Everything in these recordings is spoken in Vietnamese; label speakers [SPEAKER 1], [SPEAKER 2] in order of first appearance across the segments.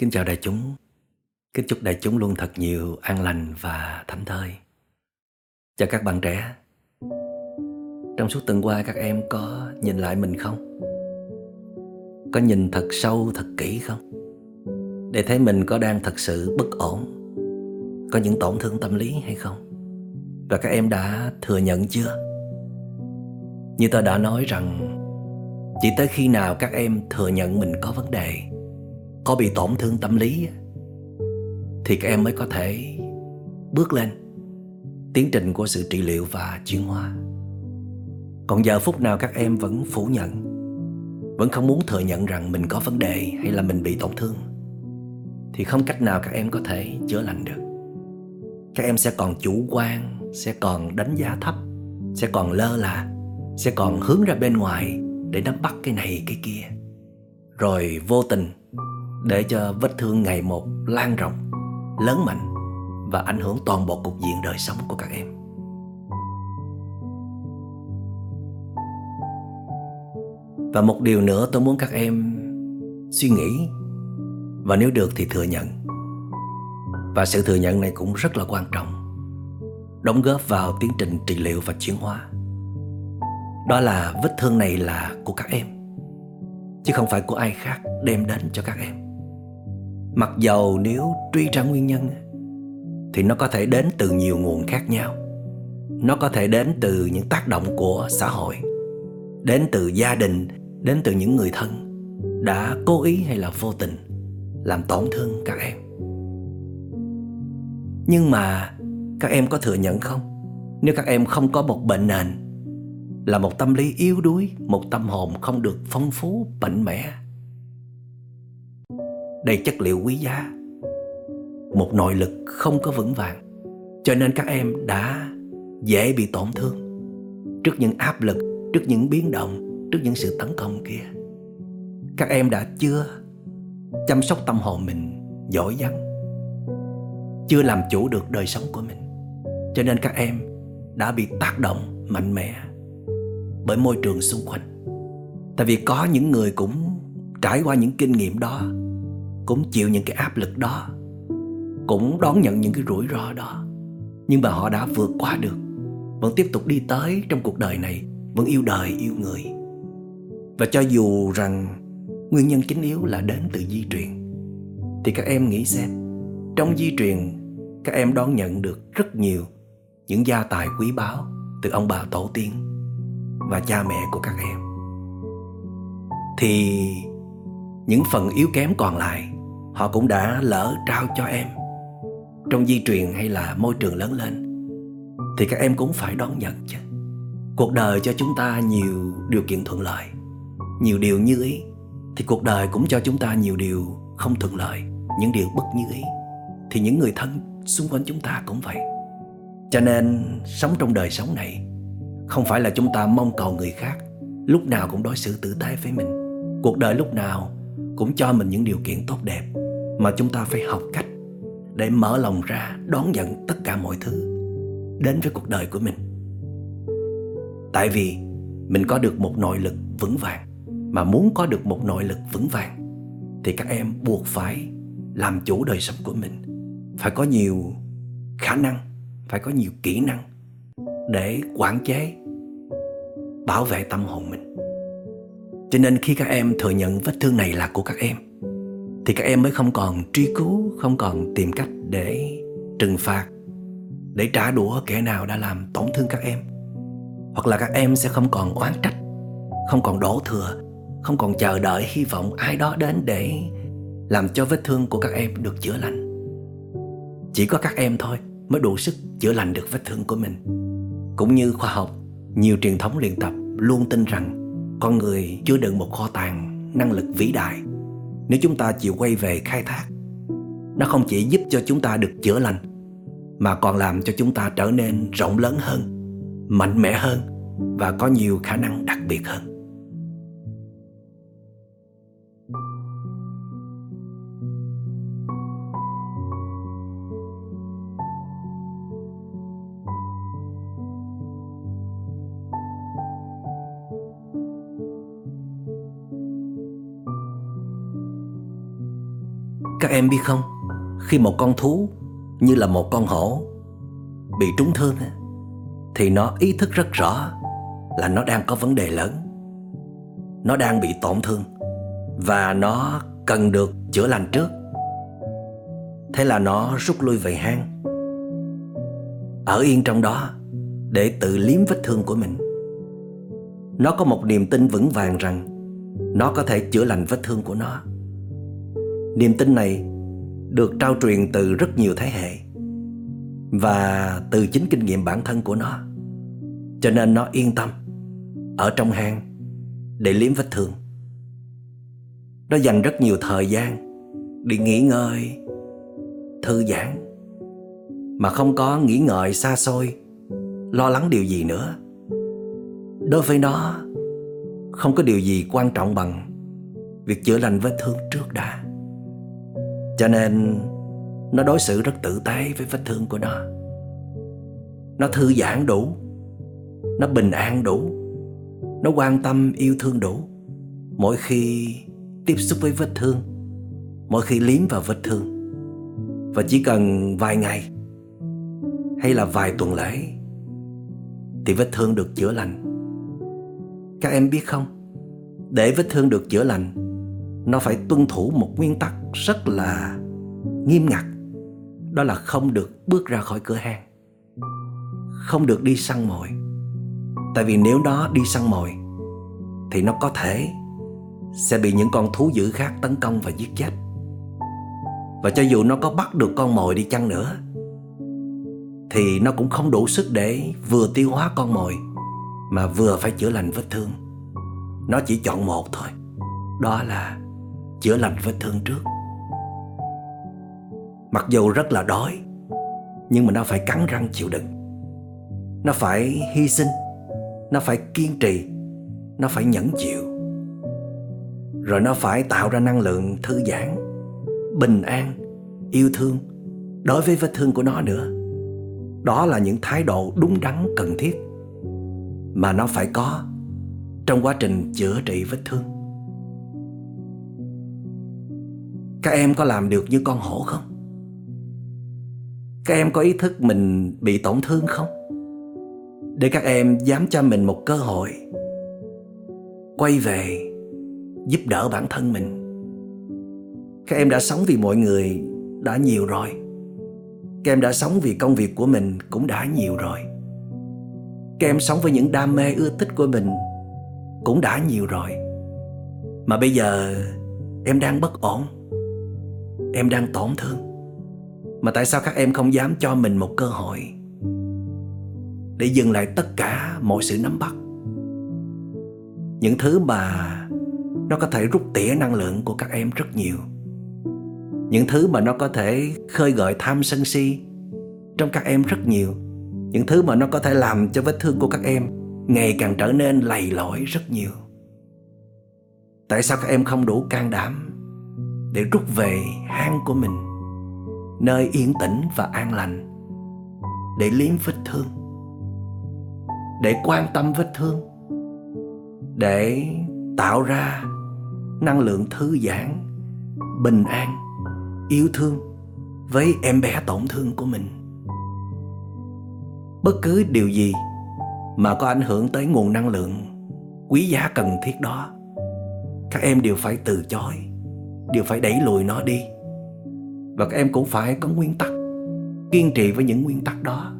[SPEAKER 1] Kính chào đại chúng. Kính chúc đại chúng luôn thật nhiều an lành và thảnh thơi. Chào các bạn trẻ. Trong suốt tuần qua các em có nhìn lại mình không? Có nhìn thật sâu, thật kỹ không? Để thấy mình có đang thật sự bất ổn, có những tổn thương tâm lý hay không? Và các em đã thừa nhận chưa? Như tôi đã nói rằng chỉ tới khi nào các em thừa nhận mình có vấn đề có bị tổn thương tâm lý thì các em mới có thể bước lên tiến trình của sự trị liệu và chuyển hóa. Còn giờ phút nào các em vẫn phủ nhận, vẫn không muốn thừa nhận rằng mình có vấn đề hay là mình bị tổn thương, thì không cách nào các em có thể chữa lành được. Các em sẽ còn chủ quan, sẽ còn đánh giá thấp, sẽ còn lơ là, sẽ còn hướng ra bên ngoài để nắm bắt cái này, cái kia. Rồi vô tình để cho vết thương ngày một lan rộng, lớn mạnh và ảnh hưởng toàn bộ cục diện đời sống của các em. Và một điều nữa tôi muốn các em suy nghĩ, và nếu được thì thừa nhận. Và sự thừa nhận này cũng rất là quan trọng, đóng góp vào tiến trình trị liệu và chuyển hóa. Đó là vết thương này là của các em, chứ không phải của ai khác đem đến cho các em mặc dầu nếu truy ra nguyên nhân thì nó có thể đến từ nhiều nguồn khác nhau. Nó có thể đến từ những tác động của xã hội, đến từ gia đình, đến từ những người thân đã cố ý hay là vô tình làm tổn thương các em. Nhưng mà các em có thừa nhận không? Nếu các em không có một bệnh nền, là một tâm lý yếu đuối, một tâm hồn không được phong phú, mạnh mẽ đầy chất liệu quý giá. Một nội lực không có vững vàng, cho nên các em đã dễ bị tổn thương trước những áp lực, trước những biến động, trước những sự tấn công kia. Các em đã chưa chăm sóc tâm hồn mình giỏi giang, chưa làm chủ được đời sống của mình. Cho nên các em đã bị tác động mạnh mẽ bởi môi trường xung quanh. Tại vì có những người cũng trải qua những kinh nghiệm đó cũng chịu những cái áp lực đó, cũng đón nhận những cái rủi ro đó. Nhưng mà họ đã vượt qua được, vẫn tiếp tục đi tới trong cuộc đời này, vẫn yêu đời, yêu người. Và cho dù rằng nguyên nhân chính yếu là đến từ di truyền, thì các em nghĩ xem, trong di truyền, các em đón nhận được rất nhiều những gia tài quý báu từ ông bà tổ tiên và cha mẹ của các em. Thì những phần yếu kém còn lại họ cũng đã lỡ trao cho em. Trong di truyền hay là môi trường lớn lên, thì các em cũng phải đón nhận chứ. Cuộc đời cho chúng ta nhiều điều kiện thuận lợi, nhiều điều như ý, thì cuộc đời cũng cho chúng ta nhiều điều không thuận lợi, những điều bất như ý. Thì những người thân xung quanh chúng ta cũng vậy. Cho nên, sống trong đời sống này, không phải là chúng ta mong cầu người khác, lúc nào cũng đối xử tử tế với mình. Cuộc đời lúc nào cũng cho mình những điều kiện tốt đẹp mà chúng ta phải học cách để mở lòng ra đón nhận tất cả mọi thứ đến với cuộc đời của mình. Tại vì mình có được một nội lực vững vàng, mà muốn có được một nội lực vững vàng thì các em buộc phải làm chủ đời sống của mình. Phải có nhiều khả năng, phải có nhiều kỹ năng để quản chế, bảo vệ tâm hồn mình. Cho nên khi các em thừa nhận vết thương này là của các em thì các em mới không còn truy cứu, không còn tìm cách để trừng phạt, để trả đũa kẻ nào đã làm tổn thương các em. Hoặc là các em sẽ không còn oán trách, không còn đổ thừa, không còn chờ đợi hy vọng ai đó đến để làm cho vết thương của các em được chữa lành. Chỉ có các em thôi mới đủ sức chữa lành được vết thương của mình. Cũng như khoa học, nhiều truyền thống luyện tập luôn tin rằng con người chứa đựng một kho tàng năng lực vĩ đại nếu chúng ta chịu quay về khai thác, nó không chỉ giúp cho chúng ta được chữa lành, mà còn làm cho chúng ta trở nên rộng lớn hơn, mạnh mẽ hơn và có nhiều khả năng đặc biệt hơn. Các em biết không? Khi một con thú Như là một con hổ Bị trúng thương Thì nó ý thức rất rõ Là nó đang có vấn đề lớn. Nó đang bị tổn thương Và nó cần được chữa lành trước. Thế là nó rút lui về hang, Ở yên trong đó Để tự liếm vết thương của mình. Nó có một niềm tin vững vàng rằng Nó có thể chữa lành vết thương của nó. Niềm tin này được trao truyền từ rất nhiều thế hệ Và từ chính kinh nghiệm bản thân của nó. Cho nên nó yên tâm Ở trong hang Để liếm vết thương. Nó dành rất nhiều thời gian Đi nghỉ ngơi, thư giãn, mà không có nghĩ ngợi xa xôi, lo lắng điều gì nữa. Đối với nó, không có điều gì quan trọng bằng việc chữa lành vết thương trước đã cho nên, nó đối xử rất tử tế với vết thương của nó. Nó thư giãn đủ, nó bình an đủ, nó quan tâm yêu thương đủ. Mỗi khi tiếp xúc với vết thương, mỗi khi liếm vào vết thương, và chỉ cần vài ngày hay là vài tuần lễ, thì vết thương được chữa lành. Các em biết không? Để vết thương được chữa lành nó phải tuân thủ một nguyên tắc rất là nghiêm ngặt. Đó là không được bước ra khỏi cửa hang không được đi săn mồi. Tại vì nếu nó đi săn mồi, thì nó có thể sẽ bị những con thú dữ khác tấn công và giết chết. Và cho dù nó có bắt được con mồi đi chăng nữa, Thì nó cũng không đủ sức để vừa tiêu hóa con mồi, Mà vừa phải chữa lành vết thương. Nó chỉ chọn một thôi. Đó là chữa lành vết thương trước. Mặc dù rất là đói, Nhưng mà nó phải cắn răng chịu đựng. Nó phải hy sinh, Nó phải kiên trì, Nó phải nhẫn chịu. Rồi nó phải tạo ra năng lượng thư giãn, bình an, yêu thương đối với vết thương của nó nữa. Đó là những thái độ đúng đắn, cần thiết mà nó phải có trong quá trình chữa trị vết thương. Các em có làm được như con hổ không? Các em có ý thức mình bị tổn thương không? Để các em dám cho mình một cơ hội quay về giúp đỡ bản thân mình. Các em đã sống vì mọi người đã nhiều rồi. Các em đã sống vì công việc của mình cũng đã nhiều rồi. Các em sống với những đam mê ưa thích của mình cũng đã nhiều rồi. Mà bây giờ em đang bất ổn em đang tổn thương. Mà tại sao các em không dám cho mình một cơ hội để dừng lại tất cả mọi sự nắm bắt? Những thứ mà nó có thể rút tỉa năng lượng của các em rất nhiều. Những thứ mà nó có thể khơi gợi tham sân si trong các em rất nhiều. Những thứ mà nó có thể làm cho vết thương của các em ngày càng trở nên lầy lội rất nhiều. Tại sao các em không đủ can đảm để rút về hang của mình, nơi yên tĩnh và an lành, để liếm vết thương, để quan tâm vết thương, để tạo ra năng lượng thư giãn, bình an, yêu thương với em bé tổn thương của mình. Bất cứ điều gì mà có ảnh hưởng tới nguồn năng lượng quý giá cần thiết đó, các em đều phải từ chối đều phải đẩy lùi nó đi. Và các em cũng phải có nguyên tắc, kiên trì với những nguyên tắc đó.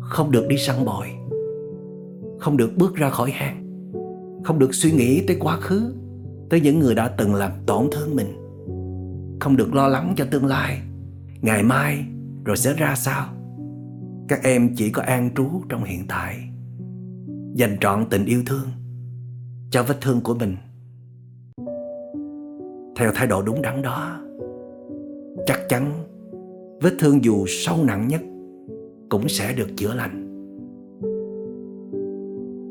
[SPEAKER 1] Không được đi săn bồi, không được bước ra khỏi hang, không được suy nghĩ tới quá khứ, tới những người đã từng làm tổn thương mình. Không được lo lắng cho tương lai, ngày mai rồi sẽ ra sao. Các em chỉ có an trú trong hiện tại, dành trọn tình yêu thương cho vết thương của mình theo thái độ đúng đắn đó. Chắc chắn, vết thương dù sâu nặng nhất cũng sẽ được chữa lành.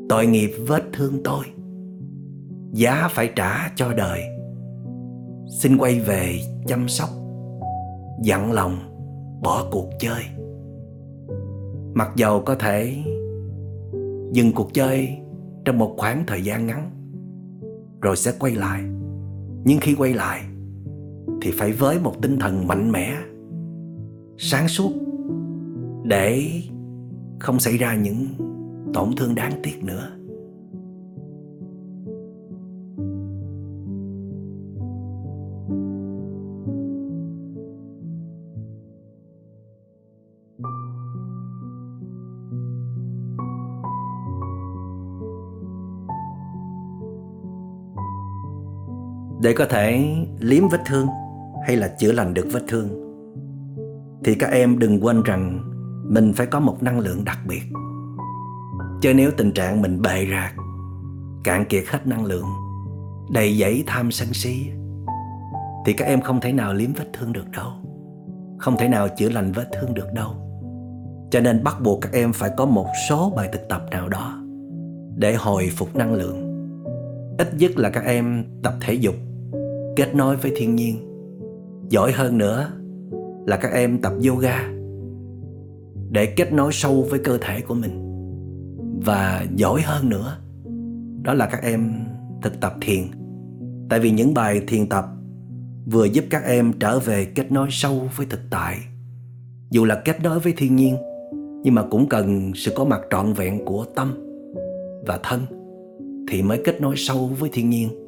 [SPEAKER 1] Tội nghiệp vết thương tôi, giá phải trả cho đời. Xin quay về chăm sóc, dặn lòng, bỏ cuộc chơi. Mặc dầu có thể dừng cuộc chơi trong một khoảng thời gian ngắn, rồi sẽ quay lại nhưng khi quay lại, thì phải với một tinh thần mạnh mẽ, sáng suốt, để không xảy ra những tổn thương đáng tiếc nữa. Để có thể liếm vết thương hay là chữa lành được vết thương, thì các em đừng quên rằng mình phải có một năng lượng đặc biệt. Chứ nếu tình trạng mình bệ rạc, cạn kiệt hết năng lượng, đầy dẫy tham sân si, thì các em không thể nào liếm vết thương được đâu, không thể nào chữa lành vết thương được đâu. Cho nên bắt buộc các em phải có một số bài thực tập nào đó để hồi phục năng lượng. Ít nhất là các em tập thể dục kết nối với thiên nhiên. Giỏi hơn nữa là các em tập yoga để kết nối sâu với cơ thể của mình. Và giỏi hơn nữa đó là các em thực tập thiền. Tại vì những bài thiền tập vừa giúp các em trở về kết nối sâu với thực tại. Dù là kết nối với thiên nhiên, nhưng mà cũng cần sự có mặt trọn vẹn của tâm và thân thì mới kết nối sâu với thiên nhiên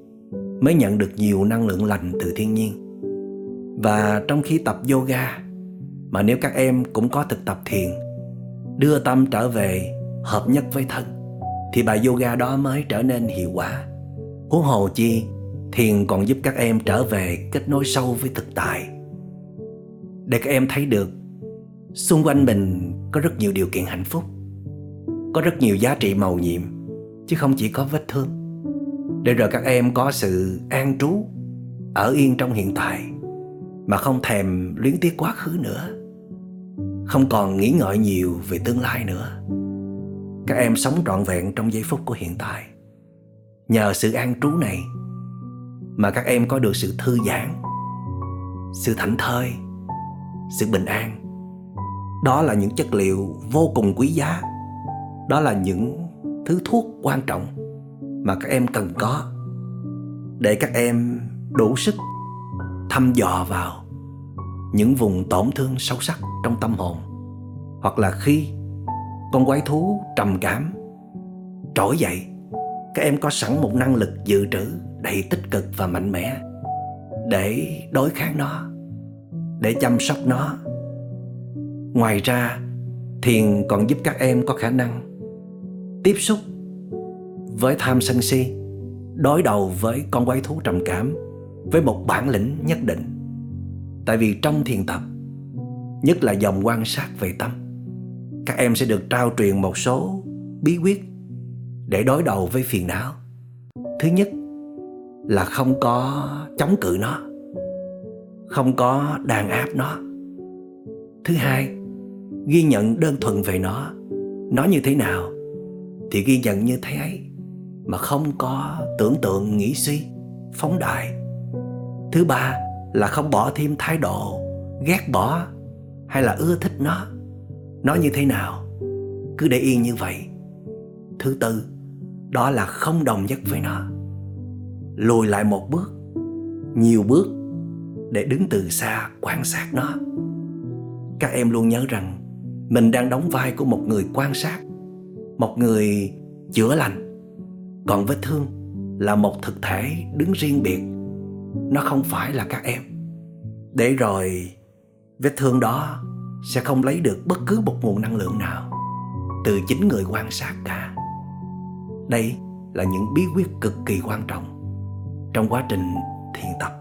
[SPEAKER 1] mới nhận được nhiều năng lượng lành từ thiên nhiên. Và trong khi tập yoga, mà nếu các em cũng có thực tập thiền, đưa tâm trở về hợp nhất với thân, thì bài yoga đó mới trở nên hiệu quả. Huống hồ chi, thiền còn giúp các em trở về kết nối sâu với thực tại. Để các em thấy được, xung quanh mình có rất nhiều điều kiện hạnh phúc, có rất nhiều giá trị màu nhiệm, chứ không chỉ có vết thương để rồi các em có sự an trú ở yên trong hiện tại, mà không thèm luyến tiếc quá khứ nữa. Không còn nghĩ ngợi nhiều về tương lai nữa. Các em sống trọn vẹn trong giây phút của hiện tại. Nhờ sự an trú này mà các em có được sự thư giãn, sự thảnh thơi, sự bình an. Đó là những chất liệu vô cùng quý giá. Đó là những thứ thuốc quan trọng mà các em cần có, để các em đủ sức thăm dò vào những vùng tổn thương sâu sắc trong tâm hồn. Hoặc là khi con quái thú trầm cảm, trỗi dậy, các em có sẵn một năng lực dự trữ đầy tích cực và mạnh mẽ để đối kháng nó, để chăm sóc nó. Ngoài ra, thiền còn giúp các em có khả năng tiếp xúc với tham sân si, đối đầu với con quái thú trầm cảm, với một bản lĩnh nhất định. Tại vì trong thiền tập, nhất là dòng quan sát về tâm, các em sẽ được trao truyền một số bí quyết để đối đầu với phiền não. Thứ nhất là không có chống cự nó, không có đàn áp nó. Thứ hai, ghi nhận đơn thuần về nó nó như thế nào thì ghi nhận như thế ấy mà không có tưởng tượng nghĩ suy, phóng đại. Thứ ba là không bỏ thêm thái độ, ghét bỏ hay là ưa thích nó. Nó như thế nào? Cứ để yên như vậy. Thứ tư, đó là không đồng nhất với nó. Lùi lại một bước, nhiều bước để đứng từ xa quan sát nó. Các em luôn nhớ rằng mình đang đóng vai của một người quan sát, một người chữa lành còn vết thương là một thực thể đứng riêng biệt. Nó không phải là các em. Để rồi, vết thương đó sẽ không lấy được bất cứ một nguồn năng lượng nào từ chính người quan sát cả. Đây là những bí quyết cực kỳ quan trọng trong quá trình thiền tập.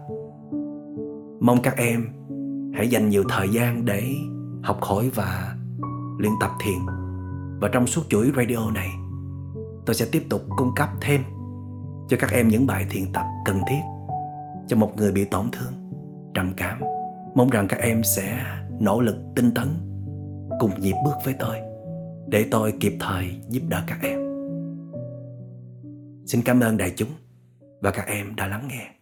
[SPEAKER 1] Mong các em hãy dành nhiều thời gian để học hỏi và luyện tập thiền. Và trong suốt chuỗi radio này tôi sẽ tiếp tục cung cấp thêm cho các em những bài thiền tập cần thiết cho một người bị tổn thương, trầm cảm. Mong rằng các em sẽ nỗ lực tinh tấn cùng nhịp bước với tôi để tôi kịp thời giúp đỡ các em. Xin cảm ơn đại chúng và các em đã lắng nghe.